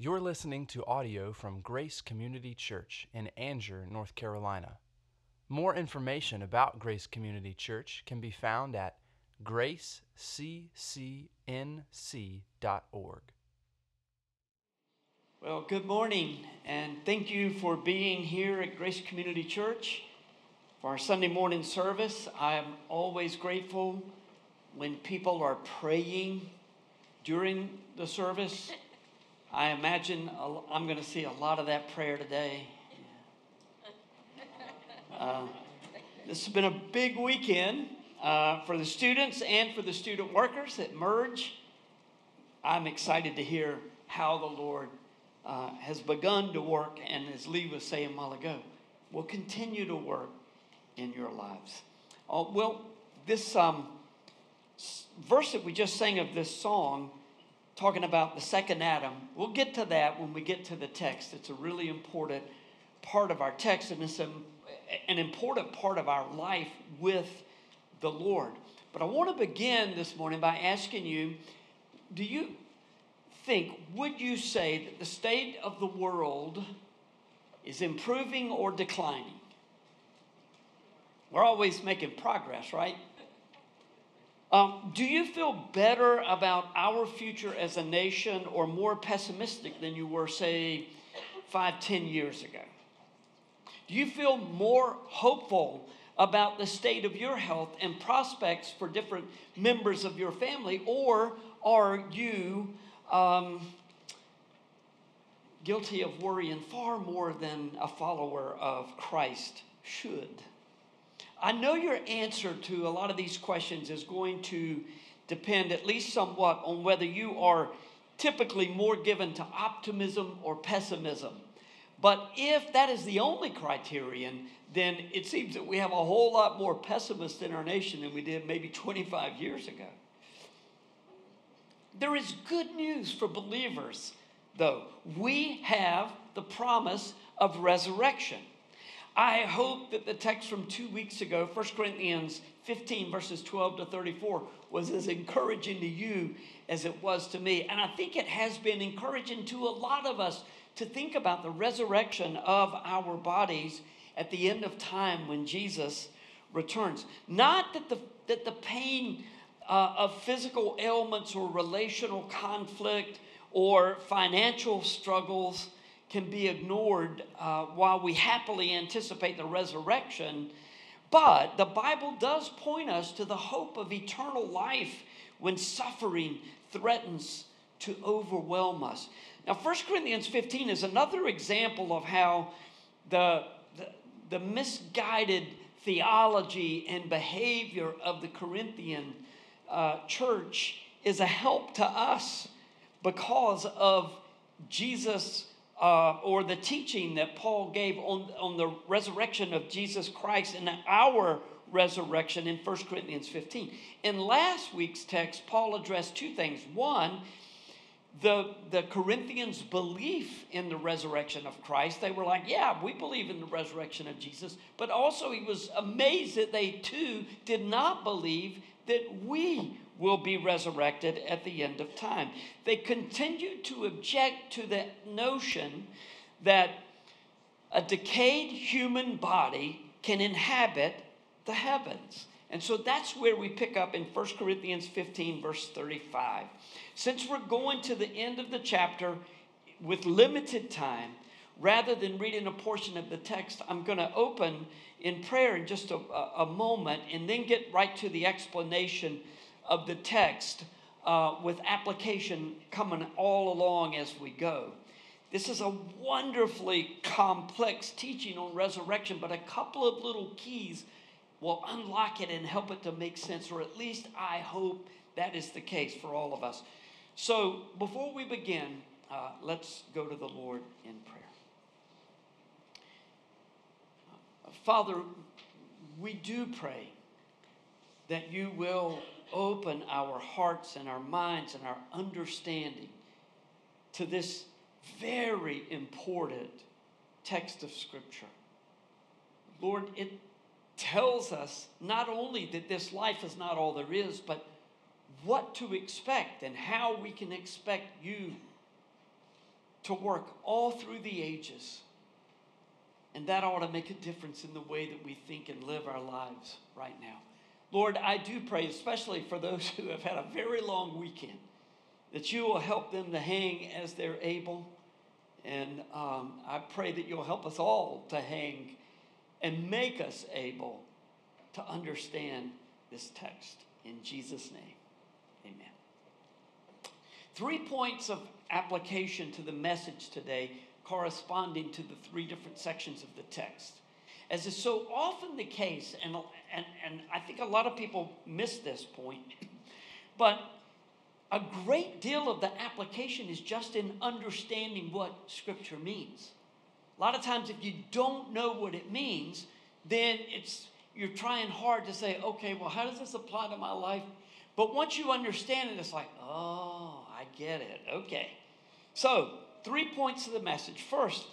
You're listening to audio from Grace Community Church in Angier, North Carolina. More information about Grace Community Church can be found at graceccnc.org. Well, good morning, and thank you for being here at Grace Community Church for our Sunday morning service. I am always grateful when people are praying during the service. I imagine I'm going to see a lot of that prayer today. Uh, this has been a big weekend uh, for the students and for the student workers at Merge. I'm excited to hear how the Lord uh, has begun to work, and as Lee was saying a while ago, will continue to work in your lives. Uh, well, this um, verse that we just sang of this song talking about the second Adam. We'll get to that when we get to the text. It's a really important part of our text, and it's a, an important part of our life with the Lord. But I want to begin this morning by asking you do you think, would you say that the state of the world is improving or declining? We're always making progress, right? Um, do you feel better about our future as a nation or more pessimistic than you were, say, five, ten years ago? Do you feel more hopeful about the state of your health and prospects for different members of your family, or are you um, guilty of worrying far more than a follower of Christ should? I know your answer to a lot of these questions is going to depend, at least somewhat, on whether you are typically more given to optimism or pessimism. But if that is the only criterion, then it seems that we have a whole lot more pessimists in our nation than we did maybe 25 years ago. There is good news for believers, though. We have the promise of resurrection. I hope that the text from two weeks ago, 1 Corinthians 15, verses 12 to 34, was as encouraging to you as it was to me. And I think it has been encouraging to a lot of us to think about the resurrection of our bodies at the end of time when Jesus returns. Not that the, that the pain uh, of physical ailments or relational conflict or financial struggles can be ignored uh, while we happily anticipate the resurrection. But the Bible does point us to the hope of eternal life when suffering threatens to overwhelm us. Now, 1 Corinthians 15 is another example of how the, the, the misguided theology and behavior of the Corinthian uh, church is a help to us because of Jesus uh, or the teaching that Paul gave on, on the resurrection of Jesus Christ and our resurrection in 1 Corinthians 15. In last week's text, Paul addressed two things. One, the, the Corinthians' belief in the resurrection of Christ. They were like, yeah, we believe in the resurrection of Jesus. But also, he was amazed that they too did not believe that we will be resurrected at the end of time. They continue to object to the notion that a decayed human body can inhabit the heavens. And so that's where we pick up in 1 Corinthians 15, verse 35. Since we're going to the end of the chapter with limited time, rather than reading a portion of the text, I'm going to open in prayer in just a, a, moment and then get right to the explanation of the text uh, with application coming all along as we go. This is a wonderfully complex teaching on resurrection, but a couple of little keys will unlock it and help it to make sense, or at least I hope that is the case for all of us. So before we begin, uh, let's go to the Lord in prayer. Father, we do pray that you will open our hearts and our minds and our understanding to this very important text of Scripture. Lord, it tells us not only that this life is not all there is, but what to expect and how we can expect you to work all through the ages. And that ought to make a difference in the way that we think and live our lives right now. Lord, I do pray, especially for those who have had a very long weekend, that you will help them to hang as they're able. And um, I pray that you'll help us all to hang and make us able to understand this text. In Jesus' name, amen. Three points of application to the message today corresponding to the three different sections of the text. As is so often the case, and, and, and I think a lot of people miss this point, but a great deal of the application is just in understanding what Scripture means. A lot of times, if you don't know what it means, then it's you're trying hard to say, okay, well, how does this apply to my life? But once you understand it, it's like, oh, I get it. Okay. So, three points of the message. First,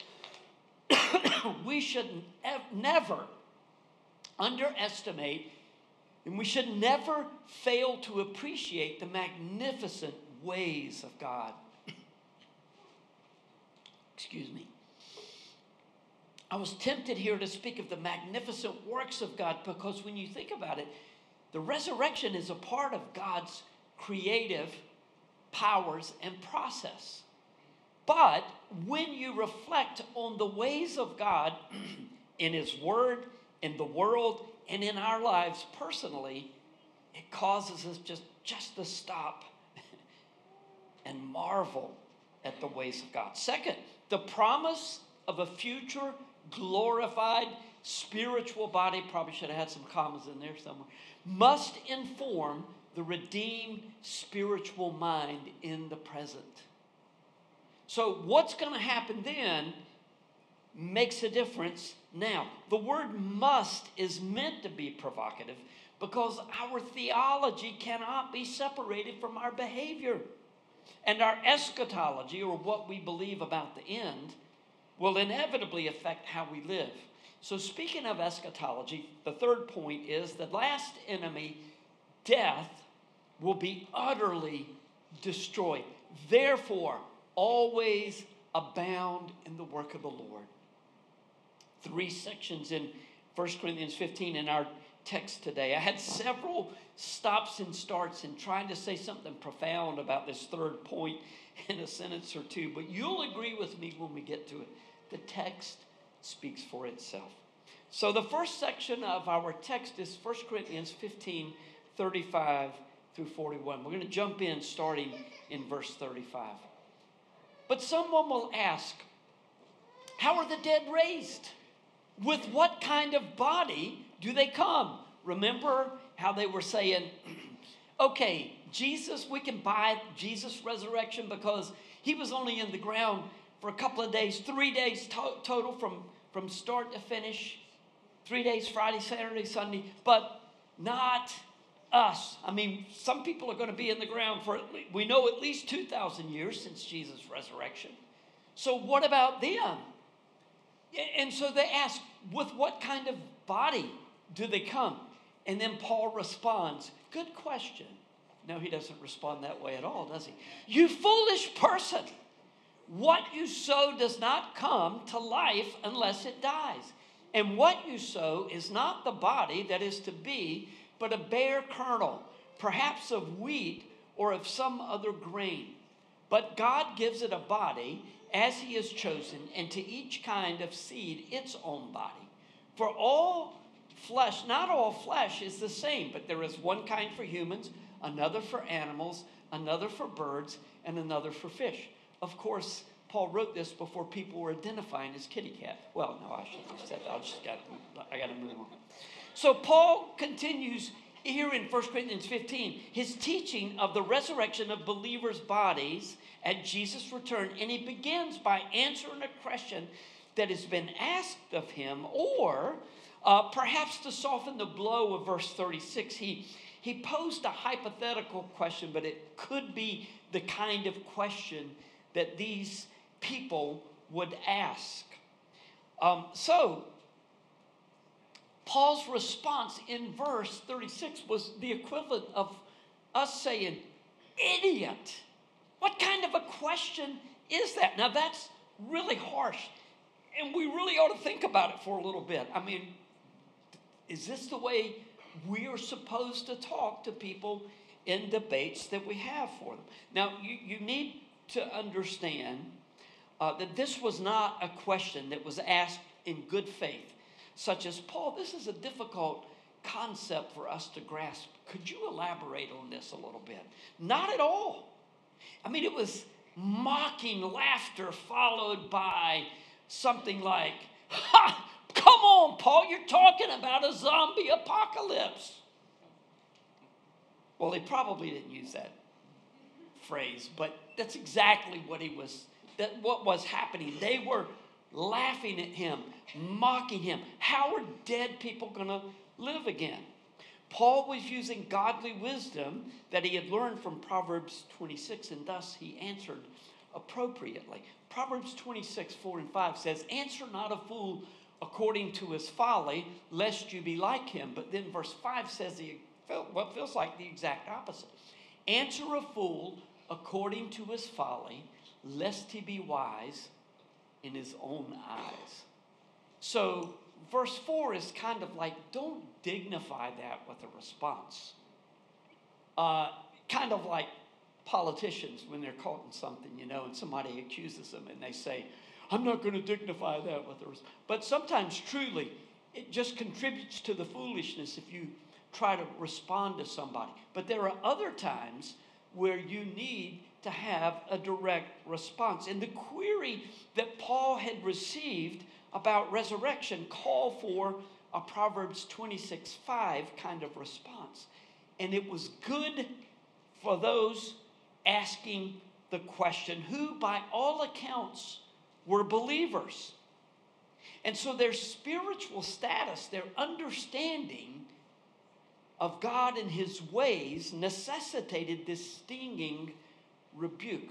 we should never underestimate and we should never fail to appreciate the magnificent ways of God. Excuse me. I was tempted here to speak of the magnificent works of God because when you think about it, the resurrection is a part of God's creative powers and process. But when you reflect on the ways of God in His Word, in the world, and in our lives personally, it causes us just, just to stop and marvel at the ways of God. Second, the promise of a future glorified spiritual body, probably should have had some commas in there somewhere, must inform the redeemed spiritual mind in the present. So, what's going to happen then makes a difference now. The word must is meant to be provocative because our theology cannot be separated from our behavior. And our eschatology, or what we believe about the end, will inevitably affect how we live. So, speaking of eschatology, the third point is the last enemy, death, will be utterly destroyed. Therefore, always abound in the work of the Lord. Three sections in 1 Corinthians 15 in our text today. I had several stops and starts in trying to say something profound about this third point in a sentence or two, but you'll agree with me when we get to it. The text speaks for itself. So, the first section of our text is 1 Corinthians 15 35 through 41. We're going to jump in starting in verse 35. But someone will ask, How are the dead raised? With what kind of body do they come? Remember how they were saying, Okay, Jesus, we can buy Jesus' resurrection because he was only in the ground for a couple of days, three days to- total from, from start to finish. Three days, Friday, Saturday, Sunday, but not us. I mean, some people are going to be in the ground for, least, we know, at least 2,000 years since Jesus' resurrection. So, what about them? And so they ask, with what kind of body do they come? And then Paul responds, Good question. No, he doesn't respond that way at all, does he? You foolish person. What you sow does not come to life unless it dies. And what you sow is not the body that is to be, but a bare kernel, perhaps of wheat or of some other grain. But God gives it a body as He has chosen, and to each kind of seed its own body. For all flesh, not all flesh is the same, but there is one kind for humans, another for animals, another for birds, and another for fish. Of course, Paul wrote this before people were identifying as kitty cat. Well, no, I shouldn't have said that. I just got I got to move on. So Paul continues here in 1 Corinthians 15 his teaching of the resurrection of believers' bodies at Jesus' return, and he begins by answering a question that has been asked of him, or uh, perhaps to soften the blow of verse 36, he, he posed a hypothetical question, but it could be the kind of question that these people would ask. Um, so, Paul's response in verse 36 was the equivalent of us saying, idiot. What kind of a question is that? Now, that's really harsh. And we really ought to think about it for a little bit. I mean, is this the way we are supposed to talk to people in debates that we have for them? Now, you, you need to understand uh, that this was not a question that was asked in good faith, such as, Paul, this is a difficult concept for us to grasp. Could you elaborate on this a little bit? Not at all. I mean, it was mocking laughter followed by something like, Ha! Come on, Paul, you're talking about a zombie apocalypse. Well, they probably didn't use that phrase, but that's exactly what he was that what was happening. They were laughing at him, mocking him. How are dead people going to live again? Paul was using godly wisdom that he had learned from Proverbs 26, and thus he answered appropriately. Proverbs 26, 4 and 5 says, Answer not a fool according to his folly, lest you be like him. But then verse 5 says the, what feels like the exact opposite. Answer a fool according to his folly, lest he be wise in his own eyes. So, verse 4 is kind of like, don't dignify that with a response. Uh, kind of like politicians when they're caught in something, you know, and somebody accuses them and they say, I'm not going to dignify that with a response. But sometimes, truly, it just contributes to the foolishness if you try to respond to somebody. But there are other times where you need to have a direct response. And the query that Paul had received about resurrection called for a Proverbs 26 5 kind of response. And it was good for those asking the question who, by all accounts, were believers. And so their spiritual status, their understanding of God and His ways necessitated this stinging rebuke.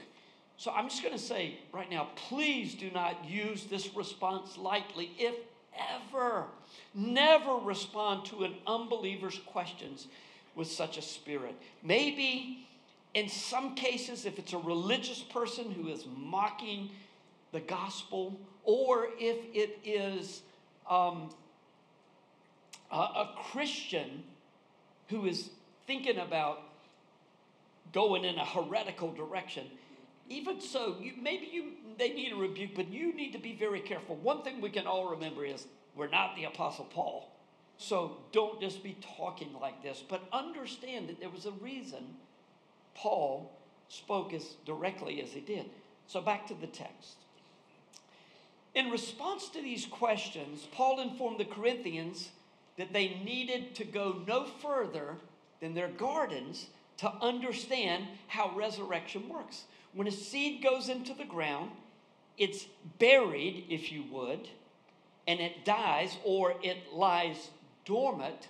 So I'm just going to say right now please do not use this response lightly, if ever. Never respond to an unbeliever's questions with such a spirit. Maybe in some cases, if it's a religious person who is mocking the gospel, or if it is um, a, a Christian who is thinking about going in a heretical direction, even so, you, maybe you, they need a rebuke, but you need to be very careful. One thing we can all remember is we're not the Apostle Paul. So don't just be talking like this, but understand that there was a reason Paul spoke as directly as he did. So back to the text. In response to these questions, Paul informed the Corinthians that they needed to go no further than their gardens to understand how resurrection works. When a seed goes into the ground, it's buried, if you would, and it dies or it lies dormant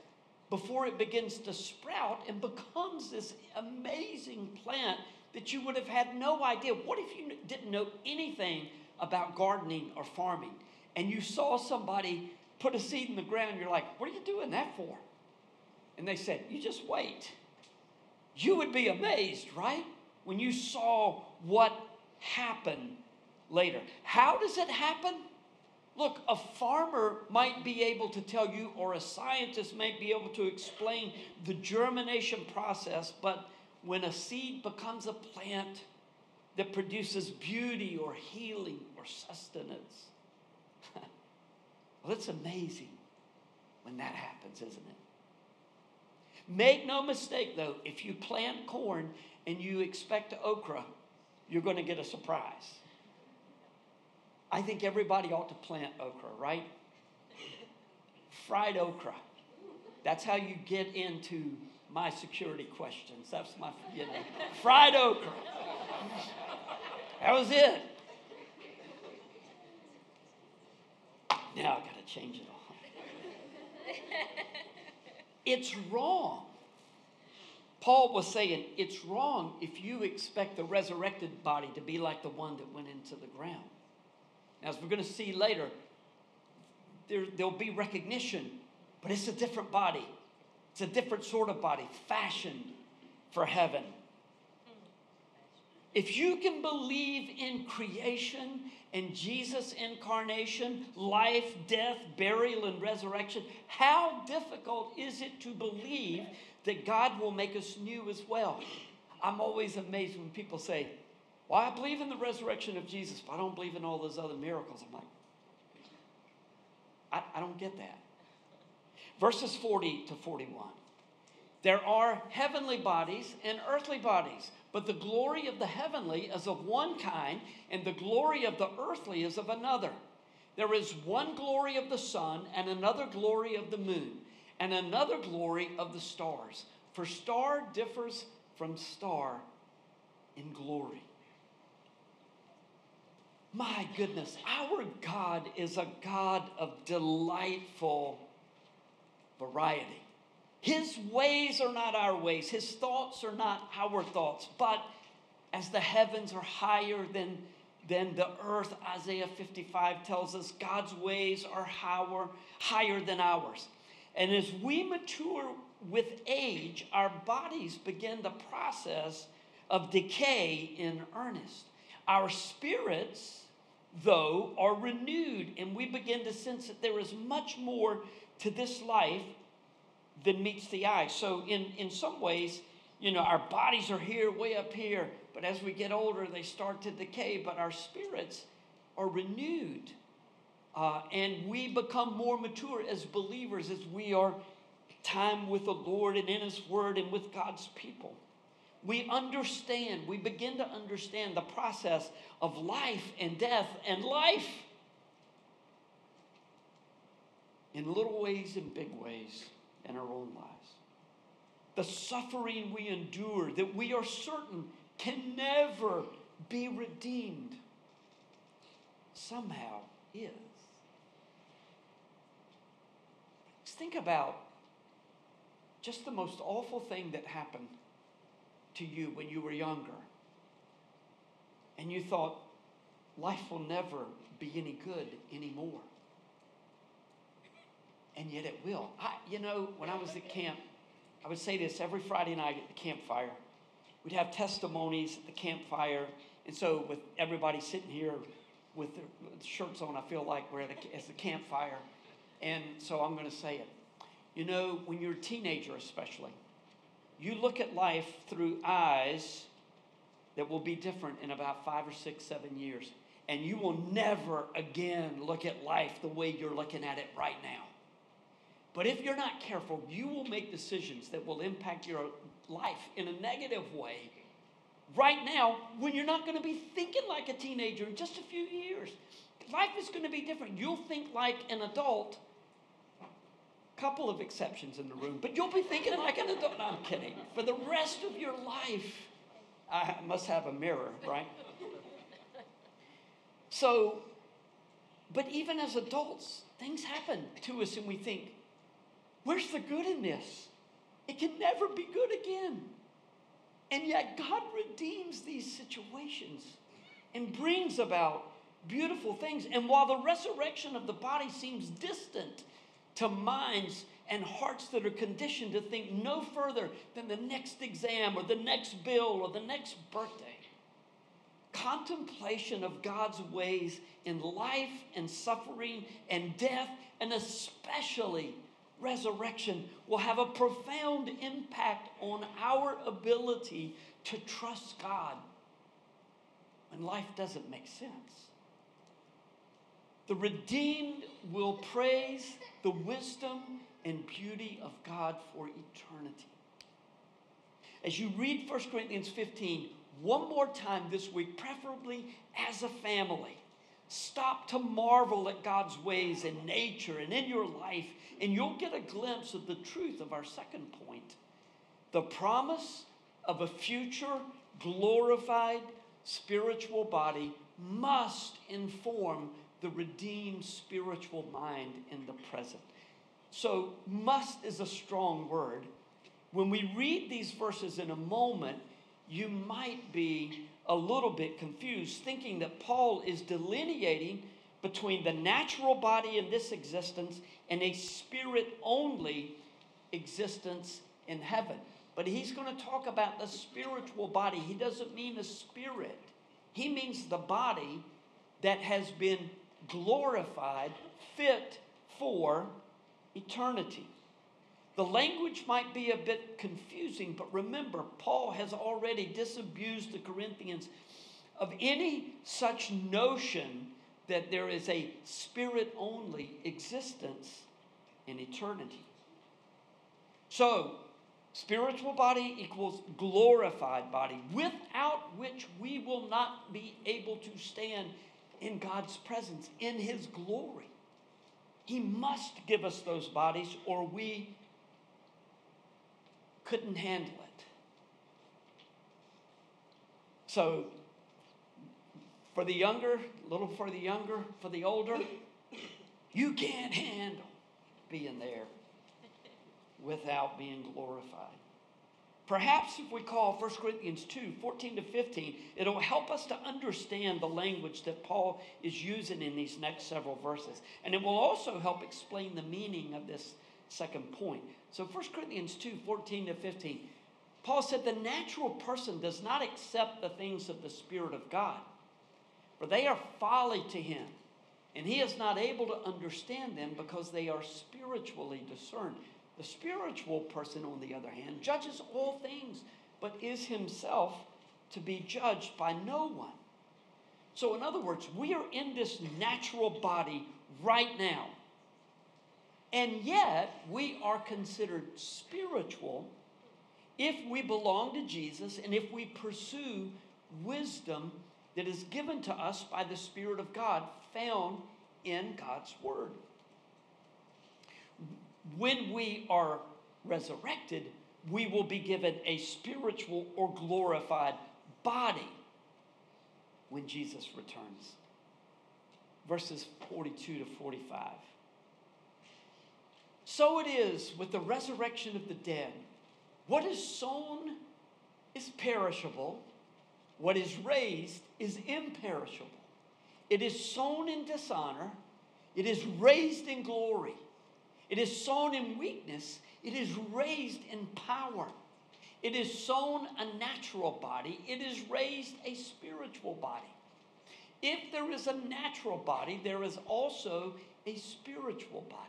before it begins to sprout and becomes this amazing plant that you would have had no idea. What if you didn't know anything about gardening or farming and you saw somebody put a seed in the ground? You're like, what are you doing that for? And they said, you just wait. You would be amazed, right? When you saw what happened later. How does it happen? Look, a farmer might be able to tell you, or a scientist might be able to explain the germination process, but when a seed becomes a plant that produces beauty or healing or sustenance, well, it's amazing when that happens, isn't it? Make no mistake, though, if you plant corn and you expect okra, you're going to get a surprise. I think everybody ought to plant okra, right? Fried okra. That's how you get into my security questions. That's my, you know, fried okra. That was it. Now I've got to change it all. It's wrong. Paul was saying it's wrong if you expect the resurrected body to be like the one that went into the ground. As we're going to see later, there, there'll be recognition, but it's a different body. It's a different sort of body, fashioned for heaven. If you can believe in creation and Jesus' incarnation, life, death, burial, and resurrection, how difficult is it to believe that God will make us new as well? I'm always amazed when people say, Well, I believe in the resurrection of Jesus, but I don't believe in all those other miracles. I'm like, I, I don't get that. Verses 40 to 41. There are heavenly bodies and earthly bodies, but the glory of the heavenly is of one kind, and the glory of the earthly is of another. There is one glory of the sun, and another glory of the moon, and another glory of the stars. For star differs from star in glory. My goodness, our God is a God of delightful variety. His ways are not our ways, His thoughts are not our thoughts. But as the heavens are higher than, than the earth, Isaiah 55 tells us God's ways are higher, higher than ours. And as we mature with age, our bodies begin the process of decay in earnest. Our spirits, though, are renewed, and we begin to sense that there is much more to this life than meets the eye. So, in, in some ways, you know, our bodies are here, way up here, but as we get older, they start to decay, but our spirits are renewed. Uh, and we become more mature as believers as we are time with the Lord and in His Word and with God's people. We understand, we begin to understand the process of life and death and life in little ways and big ways in our own lives. The suffering we endure that we are certain can never be redeemed somehow is. Just think about just the most awful thing that happened to you when you were younger. And you thought, life will never be any good anymore. And yet it will. I, you know, when I was at camp, I would say this every Friday night at the campfire. We'd have testimonies at the campfire. And so, with everybody sitting here with their shirts on, I feel like we're at a, the campfire. And so I'm going to say it. You know, when you're a teenager, especially, you look at life through eyes that will be different in about five or six, seven years. And you will never again look at life the way you're looking at it right now. But if you're not careful, you will make decisions that will impact your life in a negative way right now when you're not going to be thinking like a teenager in just a few years. Life is going to be different. You'll think like an adult couple of exceptions in the room, but you'll be thinking like an adult. No, I'm kidding. For the rest of your life, I must have a mirror, right? So, but even as adults, things happen to us and we think, where's the good in this? It can never be good again. And yet, God redeems these situations and brings about beautiful things. And while the resurrection of the body seems distant to minds and hearts that are conditioned to think no further than the next exam or the next bill or the next birthday. Contemplation of God's ways in life and suffering and death, and especially resurrection, will have a profound impact on our ability to trust God when life doesn't make sense. The redeemed will praise the wisdom and beauty of God for eternity. As you read 1 Corinthians 15 one more time this week, preferably as a family, stop to marvel at God's ways in nature and in your life, and you'll get a glimpse of the truth of our second point the promise of a future glorified spiritual body must inform the redeemed spiritual mind in the present. So, must is a strong word. When we read these verses in a moment, you might be a little bit confused, thinking that Paul is delineating between the natural body in this existence and a spirit only existence in heaven. but he's going to talk about the spiritual body. He doesn't mean the spirit, he means the body that has been glorified, fit for eternity. The language might be a bit confusing, but remember, Paul has already disabused the Corinthians of any such notion that there is a spirit only existence in eternity. So, spiritual body equals glorified body, without which we will not be able to stand in God's presence, in His glory. He must give us those bodies, or we couldn't handle it. So, for the younger, little for the younger, for the older, you can't handle being there without being glorified. Perhaps if we call 1 Corinthians 2 14 to 15, it'll help us to understand the language that Paul is using in these next several verses. And it will also help explain the meaning of this second point. So 1 Corinthians 2 14 to 15, Paul said, The natural person does not accept the things of the Spirit of God, for they are folly to him, and he is not able to understand them because they are spiritually discerned. The spiritual person, on the other hand, judges all things, but is himself to be judged by no one. So, in other words, we are in this natural body right now. And yet, we are considered spiritual if we belong to Jesus and if we pursue wisdom that is given to us by the Spirit of God found in God's Word when we are resurrected, we will be given a spiritual or glorified body when Jesus returns. Verses 42 to 45. So it is with the resurrection of the dead. What is sown is perishable, what is raised is imperishable. It is sown in dishonor, it is raised in glory. It is sown in weakness, it is raised in power. It is sown a natural body, it is raised a spiritual body. If there is a natural body, there is also a spiritual body.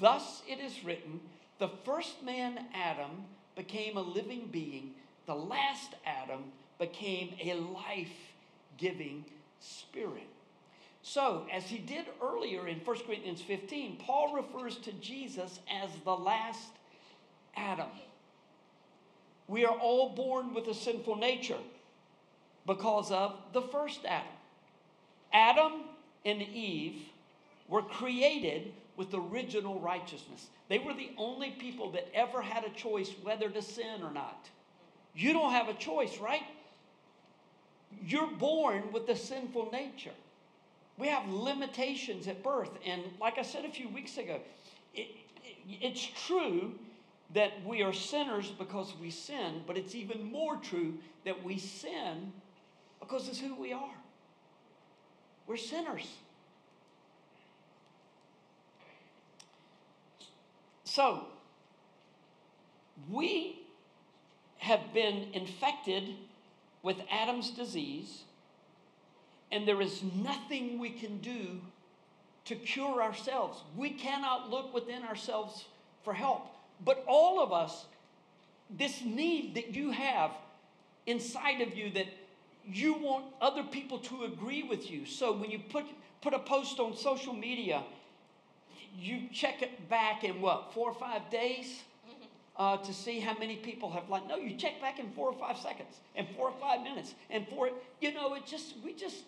Thus it is written the first man, Adam, became a living being, the last Adam became a life giving spirit. So, as he did earlier in 1 Corinthians 15, Paul refers to Jesus as the last Adam. We are all born with a sinful nature because of the first Adam. Adam and Eve were created with original righteousness. They were the only people that ever had a choice whether to sin or not. You don't have a choice, right? You're born with a sinful nature. We have limitations at birth. And like I said a few weeks ago, it, it, it's true that we are sinners because we sin, but it's even more true that we sin because it's who we are. We're sinners. So, we have been infected with Adam's disease and there is nothing we can do to cure ourselves. We cannot look within ourselves for help. But all of us, this need that you have inside of you that you want other people to agree with you. So when you put, put a post on social media, you check it back in what, four or five days? Uh, to see how many people have liked. No, you check back in four or five seconds, and four or five minutes, and four. You know, it just we just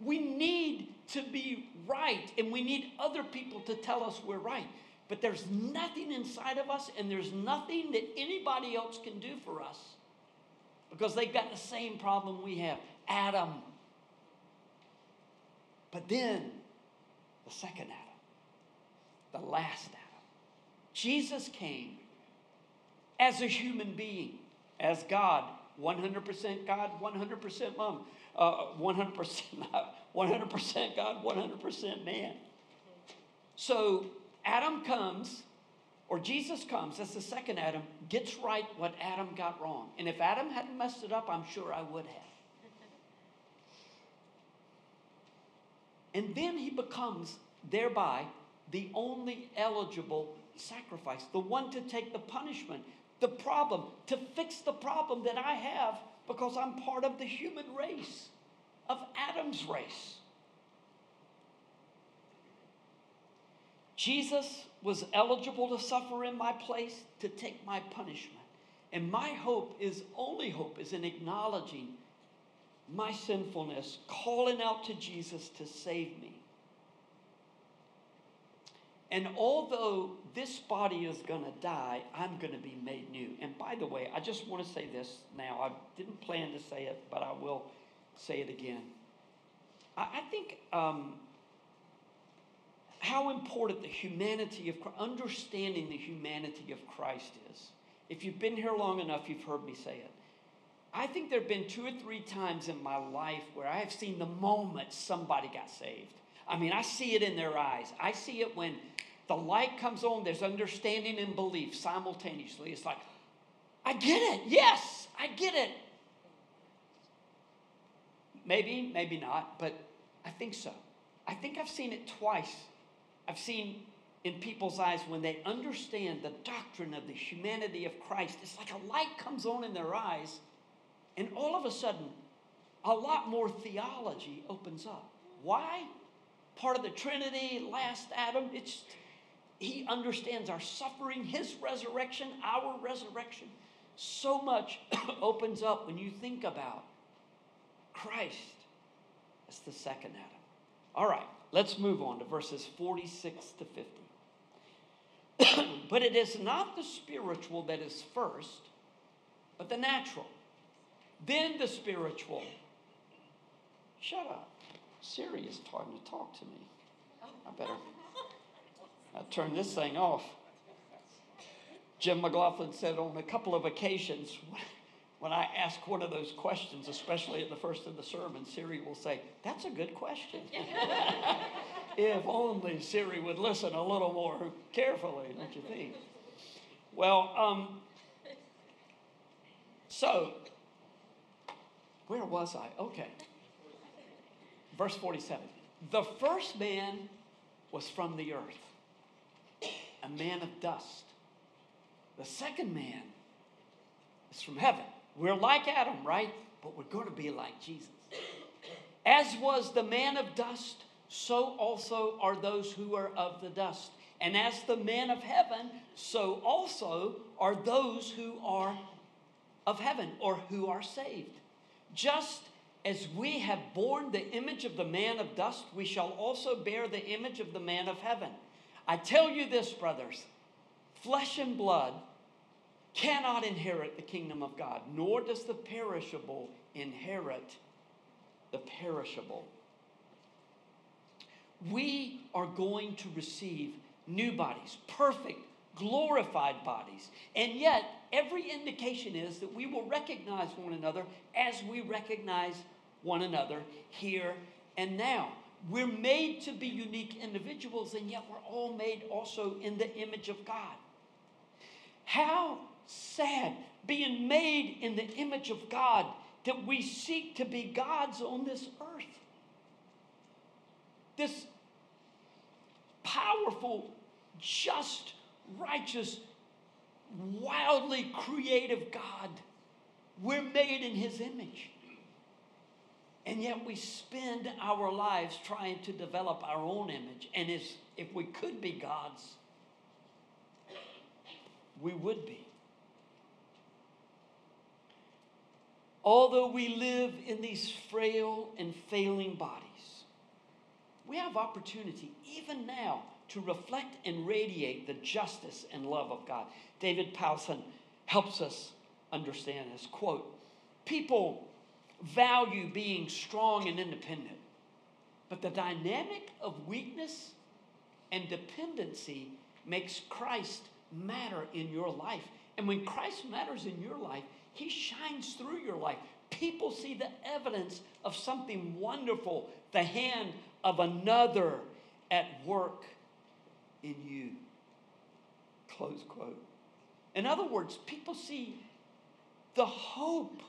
we need to be right, and we need other people to tell us we're right. But there's nothing inside of us, and there's nothing that anybody else can do for us because they've got the same problem we have Adam. But then, the second Adam, the last Adam. Jesus came as a human being, as God, 100% God, 100% mom uh, 100%, 100% God, 100% man. So Adam comes Or Jesus comes as the second Adam, gets right what Adam got wrong. And if Adam hadn't messed it up, I'm sure I would have. And then he becomes thereby the only eligible sacrifice, the one to take the punishment, the problem, to fix the problem that I have because I'm part of the human race, of Adam's race. Jesus was eligible to suffer in my place to take my punishment. And my hope is only hope is in acknowledging my sinfulness, calling out to Jesus to save me. And although this body is going to die, I'm going to be made new. And by the way, I just want to say this now. I didn't plan to say it, but I will say it again. I, I think um, how important the humanity of understanding the humanity of Christ is. If you've been here long enough, you've heard me say it. I think there have been two or three times in my life where I have seen the moment somebody got saved. I mean, I see it in their eyes. I see it when the light comes on, there's understanding and belief simultaneously. It's like, I get it. Yes, I get it. Maybe, maybe not, but I think so. I think I've seen it twice. I've seen in people's eyes when they understand the doctrine of the humanity of Christ, it's like a light comes on in their eyes, and all of a sudden, a lot more theology opens up. Why? Part of the Trinity, last Adam, it's he understands our suffering, his resurrection, our resurrection. So much opens up when you think about Christ as the second Adam. All right, let's move on to verses 46 to 50. but it is not the spiritual that is first, but the natural. Then the spiritual. Shut up. Siri is trying to talk to me. I better. I turned this thing off. Jim McLaughlin said on a couple of occasions, when I ask one of those questions, especially at the first of the sermon, Siri will say, That's a good question. if only Siri would listen a little more carefully, don't you think? Well, um, so, where was I? Okay. Verse 47. The first man was from the earth a man of dust. The second man is from heaven. We're like Adam, right? But we're going to be like Jesus. As was the man of dust, so also are those who are of the dust. And as the man of heaven, so also are those who are of heaven or who are saved. Just as we have borne the image of the man of dust, we shall also bear the image of the man of heaven. I tell you this, brothers flesh and blood cannot inherit the kingdom of God, nor does the perishable inherit the perishable. We are going to receive new bodies, perfect, glorified bodies. And yet, every indication is that we will recognize one another as we recognize one another here and now. We're made to be unique individuals, and yet we're all made also in the image of God. How sad being made in the image of God that we seek to be gods on this earth. This powerful, just, righteous, wildly creative God. We're made in His image. And yet we spend our lives trying to develop our own image. And if, if we could be gods, we would be. Although we live in these frail and failing bodies, we have opportunity, even now, to reflect and radiate the justice and love of God. David Powlison helps us understand this. Quote People value being strong and independent. But the dynamic of weakness and dependency makes Christ matter in your life. And when Christ matters in your life, he shines through your life. People see the evidence of something wonderful, the hand of another at work in you. Close quote. In other words, people see the hope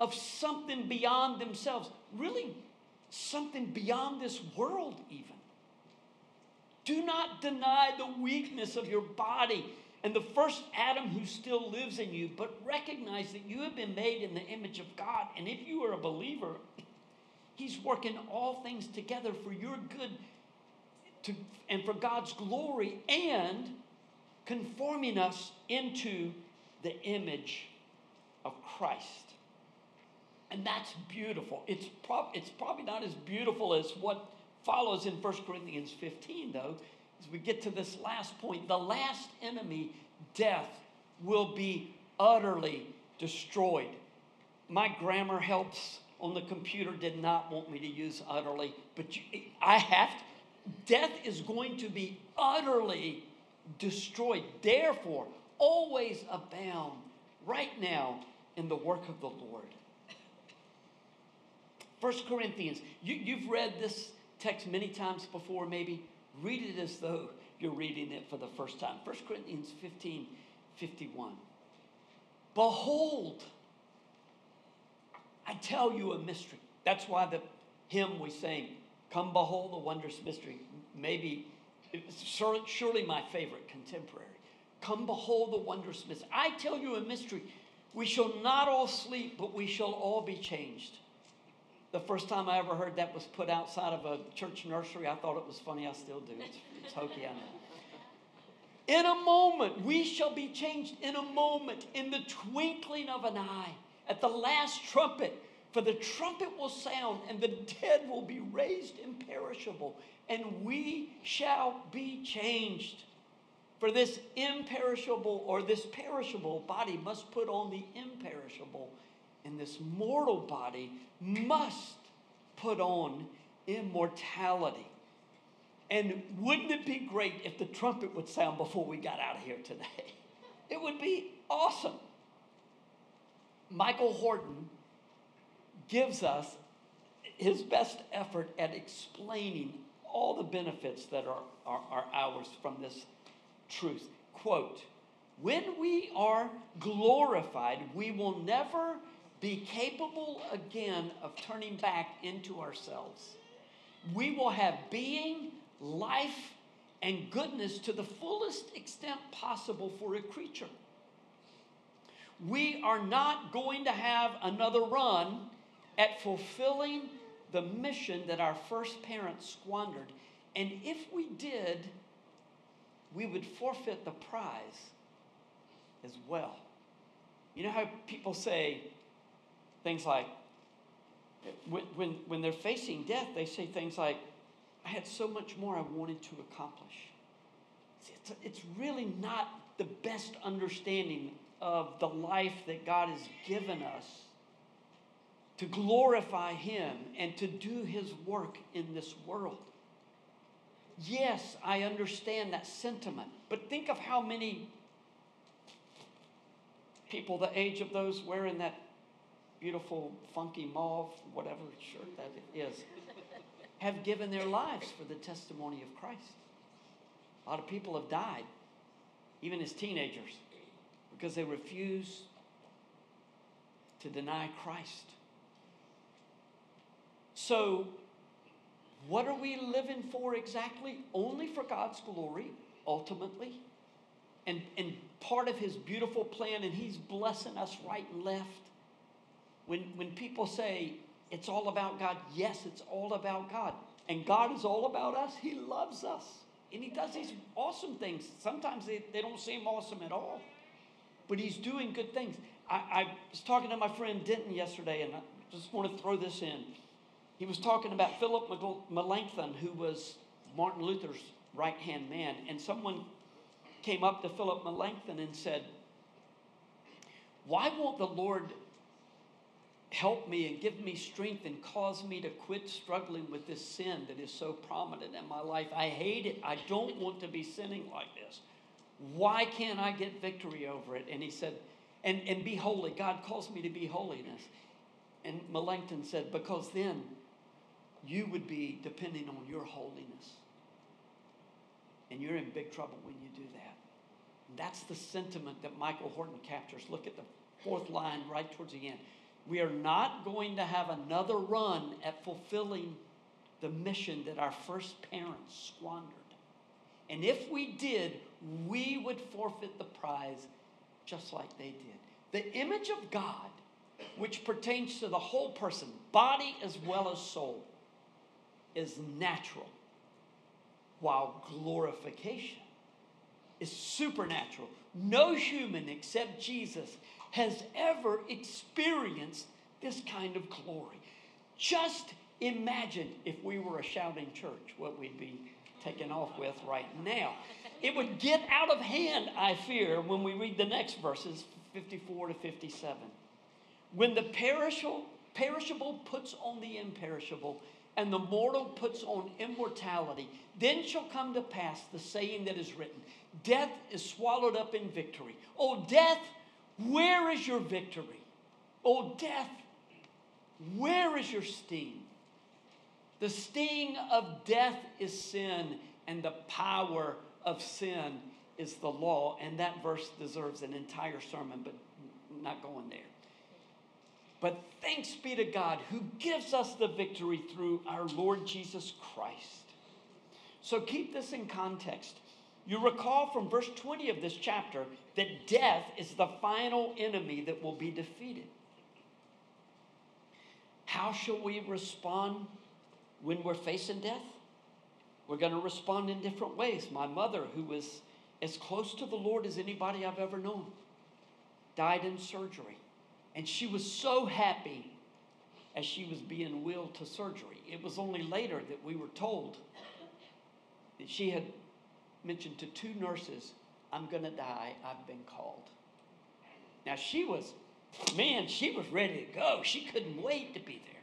of something beyond themselves, really something beyond this world, even. Do not deny the weakness of your body and the first Adam who still lives in you, but recognize that you have been made in the image of God. And if you are a believer, He's working all things together for your good to, and for God's glory and conforming us into the image of Christ. And that's beautiful. It's, it's probably not as beautiful as what follows in 1 Corinthians 15, though, as we get to this last point. The last enemy, death, will be utterly destroyed. My grammar helps on the computer did not want me to use utterly, but you, I have to. Death is going to be utterly destroyed. Therefore, always abound right now in the work of the Lord. First Corinthians, you, you've read this text many times before, maybe. Read it as though you're reading it for the first time. First Corinthians 15 51. Behold, I tell you a mystery. That's why the hymn we sing, Come Behold the Wondrous Mystery, maybe, surely, surely my favorite contemporary. Come behold the wondrous mystery. I tell you a mystery. We shall not all sleep, but we shall all be changed. The first time I ever heard that was put outside of a church nursery, I thought it was funny. I still do. It's, it's hokey, I know. In a moment, we shall be changed in a moment, in the twinkling of an eye, at the last trumpet. For the trumpet will sound, and the dead will be raised imperishable, and we shall be changed. For this imperishable or this perishable body must put on the imperishable, and this mortal body must put on immortality. And wouldn't it be great if the trumpet would sound before we got out of here today? It would be awesome. Michael Horton gives us his best effort at explaining all the benefits that are, are, are ours from this truth. Quote, when we are glorified, we will never be capable again of turning back into ourselves. We will have being, life, and goodness to the fullest extent possible for a creature. We are not going to have another run at fulfilling the mission that our first parents squandered. And if we did, we would forfeit the prize as well. You know how people say things like, when, when, when they're facing death, they say things like, I had so much more I wanted to accomplish. It's, it's really not the best understanding of the life that God has given us to glorify Him and to do His work in this world. Yes, I understand that sentiment, but think of how many people the age of those wearing that beautiful, funky mauve, whatever shirt that is, have given their lives for the testimony of Christ. A lot of people have died, even as teenagers, because they refuse to deny Christ. So, what are we living for exactly? Only for God's glory, ultimately. And, and part of His beautiful plan, and He's blessing us right and left. When, when people say it's all about God, yes, it's all about God. And God is all about us. He loves us. And He does these awesome things. Sometimes they, they don't seem awesome at all, but He's doing good things. I, I was talking to my friend Denton yesterday, and I just want to throw this in. He was talking about Philip Melanchthon, who was Martin Luther's right hand man. And someone came up to Philip Melanchthon and said, Why won't the Lord help me and give me strength and cause me to quit struggling with this sin that is so prominent in my life? I hate it. I don't want to be sinning like this. Why can't I get victory over it? And he said, and, and be holy. God calls me to be holiness. And Melanchthon said, because then you would be depending on your holiness. And you're in big trouble when you do that. That's the sentiment that Michael Horton captures. Look at the fourth line right towards the end. We are not going to have another run at fulfilling the mission that our first parents squandered. And if we did, we would forfeit the prize just like they did. The image of God, which pertains to the whole person, body as well as soul, is natural, while glorification is supernatural. No human except Jesus has ever experienced this kind of glory. Just imagine if we were a shouting church, what we'd be taken off with right now. It would get out of hand, I fear, when we read the next verses, 54 to 57. When the perishable, perishable puts on the imperishable, and the mortal puts on immortality, then shall come to pass the saying that is written Death is swallowed up in victory. O death, where is your victory? O death, where is your sting? The sting of death is sin, and the power of sin is the law. And that verse deserves an entire sermon, but not going there. But thanks be to God who gives us the victory through our Lord Jesus Christ. So keep this in context. You recall from verse 20 of this chapter that death is the final enemy that will be defeated. How shall we respond when we're facing death? We're going to respond in different ways. My mother, who was as close to the Lord as anybody I've ever known, died in surgery. And she was so happy as she was being wheeled to surgery. It was only later that we were told that she had mentioned to two nurses, I'm going to die, I've been called. Now, she was, man, she was ready to go. She couldn't wait to be there.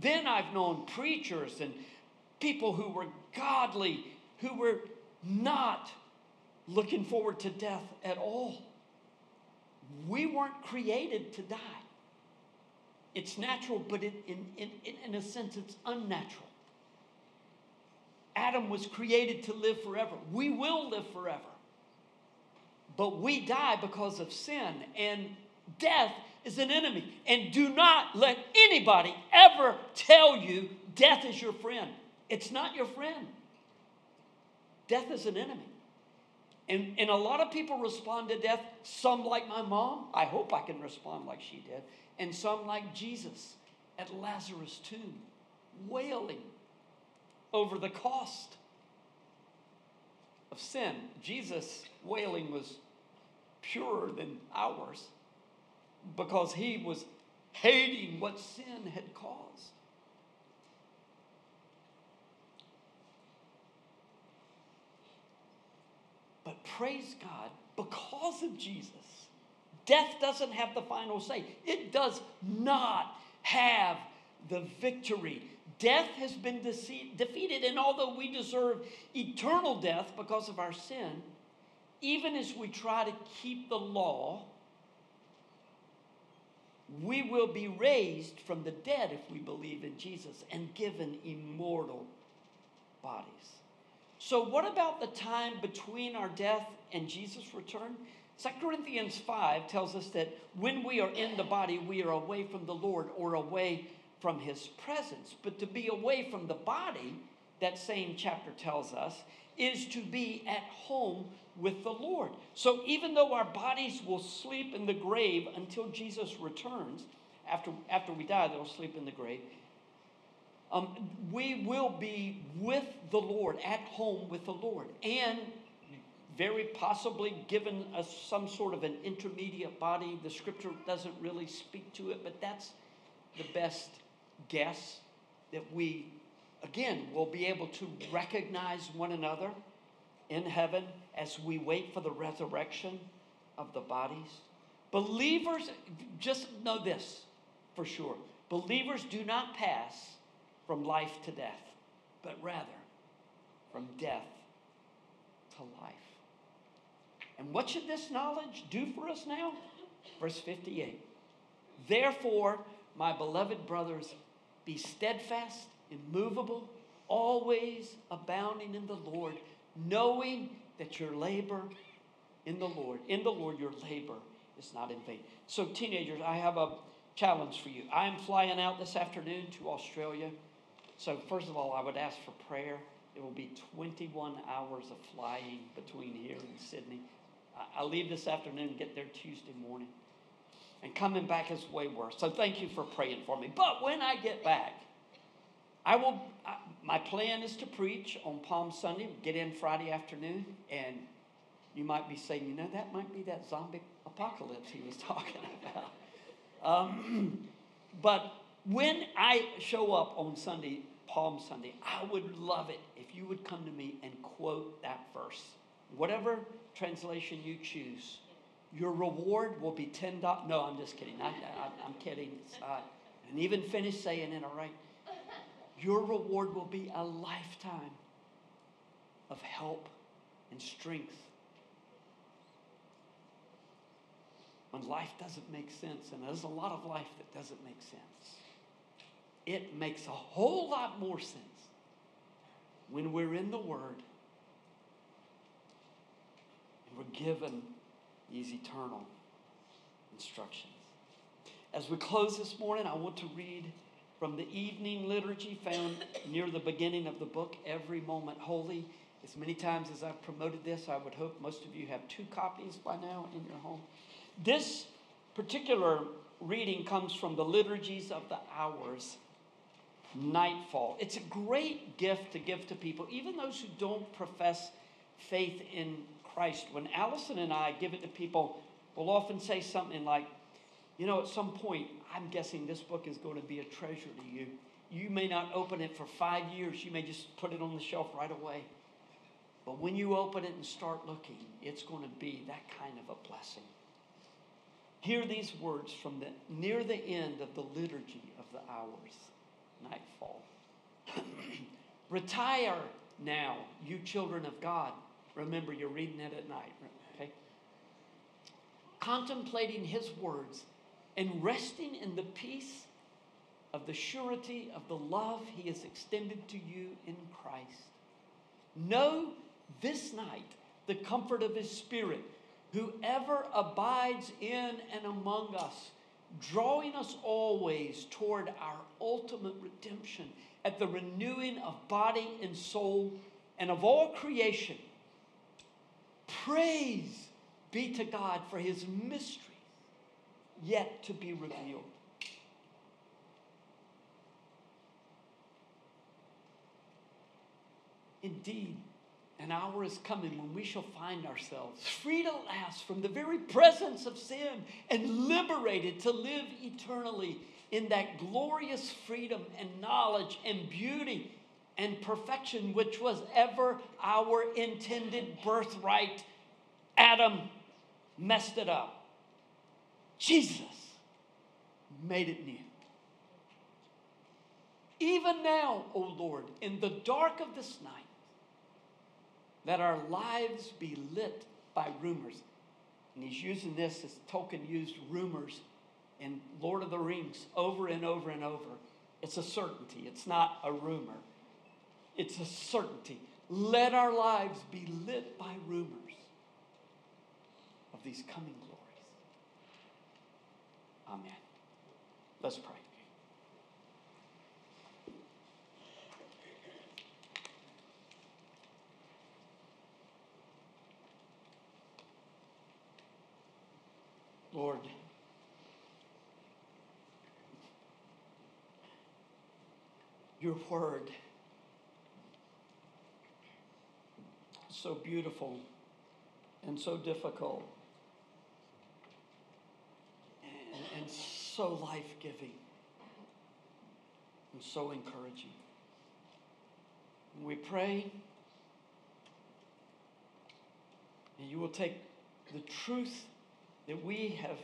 Then I've known preachers and people who were godly, who were not looking forward to death at all. We weren't created to die. It's natural, but it, in, in, in a sense, it's unnatural. Adam was created to live forever. We will live forever. But we die because of sin, and death is an enemy. And do not let anybody ever tell you death is your friend. It's not your friend. Death is an enemy. And, and a lot of people respond to death, some like my mom. I hope I can respond like she did. And some like Jesus at Lazarus' tomb, wailing over the cost of sin. Jesus' wailing was purer than ours because he was hating what sin had caused. But praise God, because of Jesus, death doesn't have the final say. It does not have the victory. Death has been defeated, and although we deserve eternal death because of our sin, even as we try to keep the law, we will be raised from the dead if we believe in Jesus and given immortal bodies. So, what about the time between our death and Jesus' return? 2 Corinthians 5 tells us that when we are in the body, we are away from the Lord or away from his presence. But to be away from the body, that same chapter tells us, is to be at home with the Lord. So even though our bodies will sleep in the grave until Jesus returns, after, after we die, they'll sleep in the grave. Um, we will be with the Lord, at home with the Lord, and very possibly given us some sort of an intermediate body. The scripture doesn't really speak to it, but that's the best guess that we, again, will be able to recognize one another in heaven as we wait for the resurrection of the bodies. Believers, just know this for sure believers do not pass from life to death, but rather from death to life. And what should this knowledge do for us now? Verse 58. Therefore, my beloved brothers, be steadfast, immovable, always abounding in the Lord, knowing that your labor in the Lord. In the Lord, your labor is not in vain. So, teenagers, I have a challenge for you. I am flying out this afternoon to Australia. So, first of all, I would ask for prayer. It will be 21 hours of flying between here and Sydney. I leave this afternoon, get there Tuesday morning. And coming back is way worse. So, thank you for praying for me. But when I get back, I will. I, my plan is to preach on Palm Sunday. Get in Friday afternoon, and you might be saying, you know, that might be that zombie apocalypse he was talking about. Um, but when I show up on Sunday, Palm Sunday, I would love it if you would come to me and quote that verse. Whatever translation you choose, your reward will be $10. No, I'm just kidding. I, am kidding. Uh, and even finish saying it, all right? Your reward will be a lifetime of help and strength when life doesn't make sense, and there's a lot of life that doesn't make sense, it makes a whole lot more sense when we're in the Word and we're given these eternal instructions. As we close this morning, I want to read from the evening liturgy found near the beginning of the book, Every Moment Holy. As many times as I've promoted this, I would hope most of you have two copies by now in your home. This particular reading comes from the liturgies of the hours, nightfall. It's a great gift to give to people, even those who don't profess faith in Christ. When Allison and I give it to people, we'll often say something like, you know, at some point, I'm guessing this book is going to be a treasure to you. You may not open it for five years, you may just put it on the shelf right away. But when you open it and start looking, it's going to be that kind of a blessing. Hear these words from the near the end of the liturgy of the hours, nightfall. Retire now, you children of God. Remember, you're reading it at night, okay? Contemplating his words and resting in the peace of the surety of the love he has extended to you in Christ. Know this night the comfort of his spirit Whoever abides in and among us, drawing us always toward our ultimate redemption at the renewing of body and soul and of all creation. Praise be to God for his mystery yet to be revealed. Indeed, an hour is coming when we shall find ourselves freed to last from the very presence of sin and liberated to live eternally in that glorious freedom and knowledge and beauty and perfection which was ever our intended birthright. Adam messed it up. Jesus made it new. Even now, O Lord, in the dark of this night, that our lives be lit by rumors. And he's using this as Tolkien used rumors in Lord of the Rings over and over and over. It's a certainty, it's not a rumor. It's a certainty. Let our lives be lit by rumors of these coming glories. Amen. Let's pray. Lord, your word, so beautiful and so difficult and, and so life giving and so encouraging. We pray and you will take the truth that we have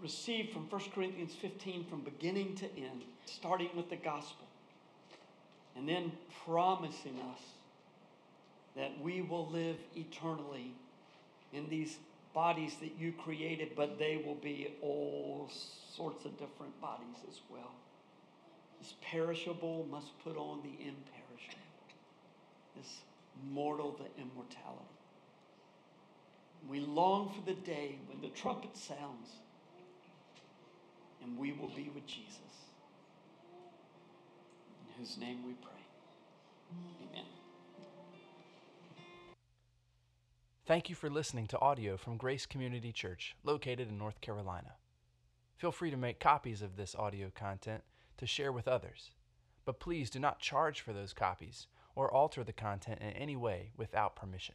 received from 1 Corinthians 15 from beginning to end, starting with the gospel, and then promising us that we will live eternally in these bodies that you created, but they will be all sorts of different bodies as well. This perishable must put on the imperishable, this mortal, the immortality. We long for the day when the trumpet sounds and we will be with Jesus. In whose name we pray. Amen. Thank you for listening to audio from Grace Community Church, located in North Carolina. Feel free to make copies of this audio content to share with others, but please do not charge for those copies or alter the content in any way without permission.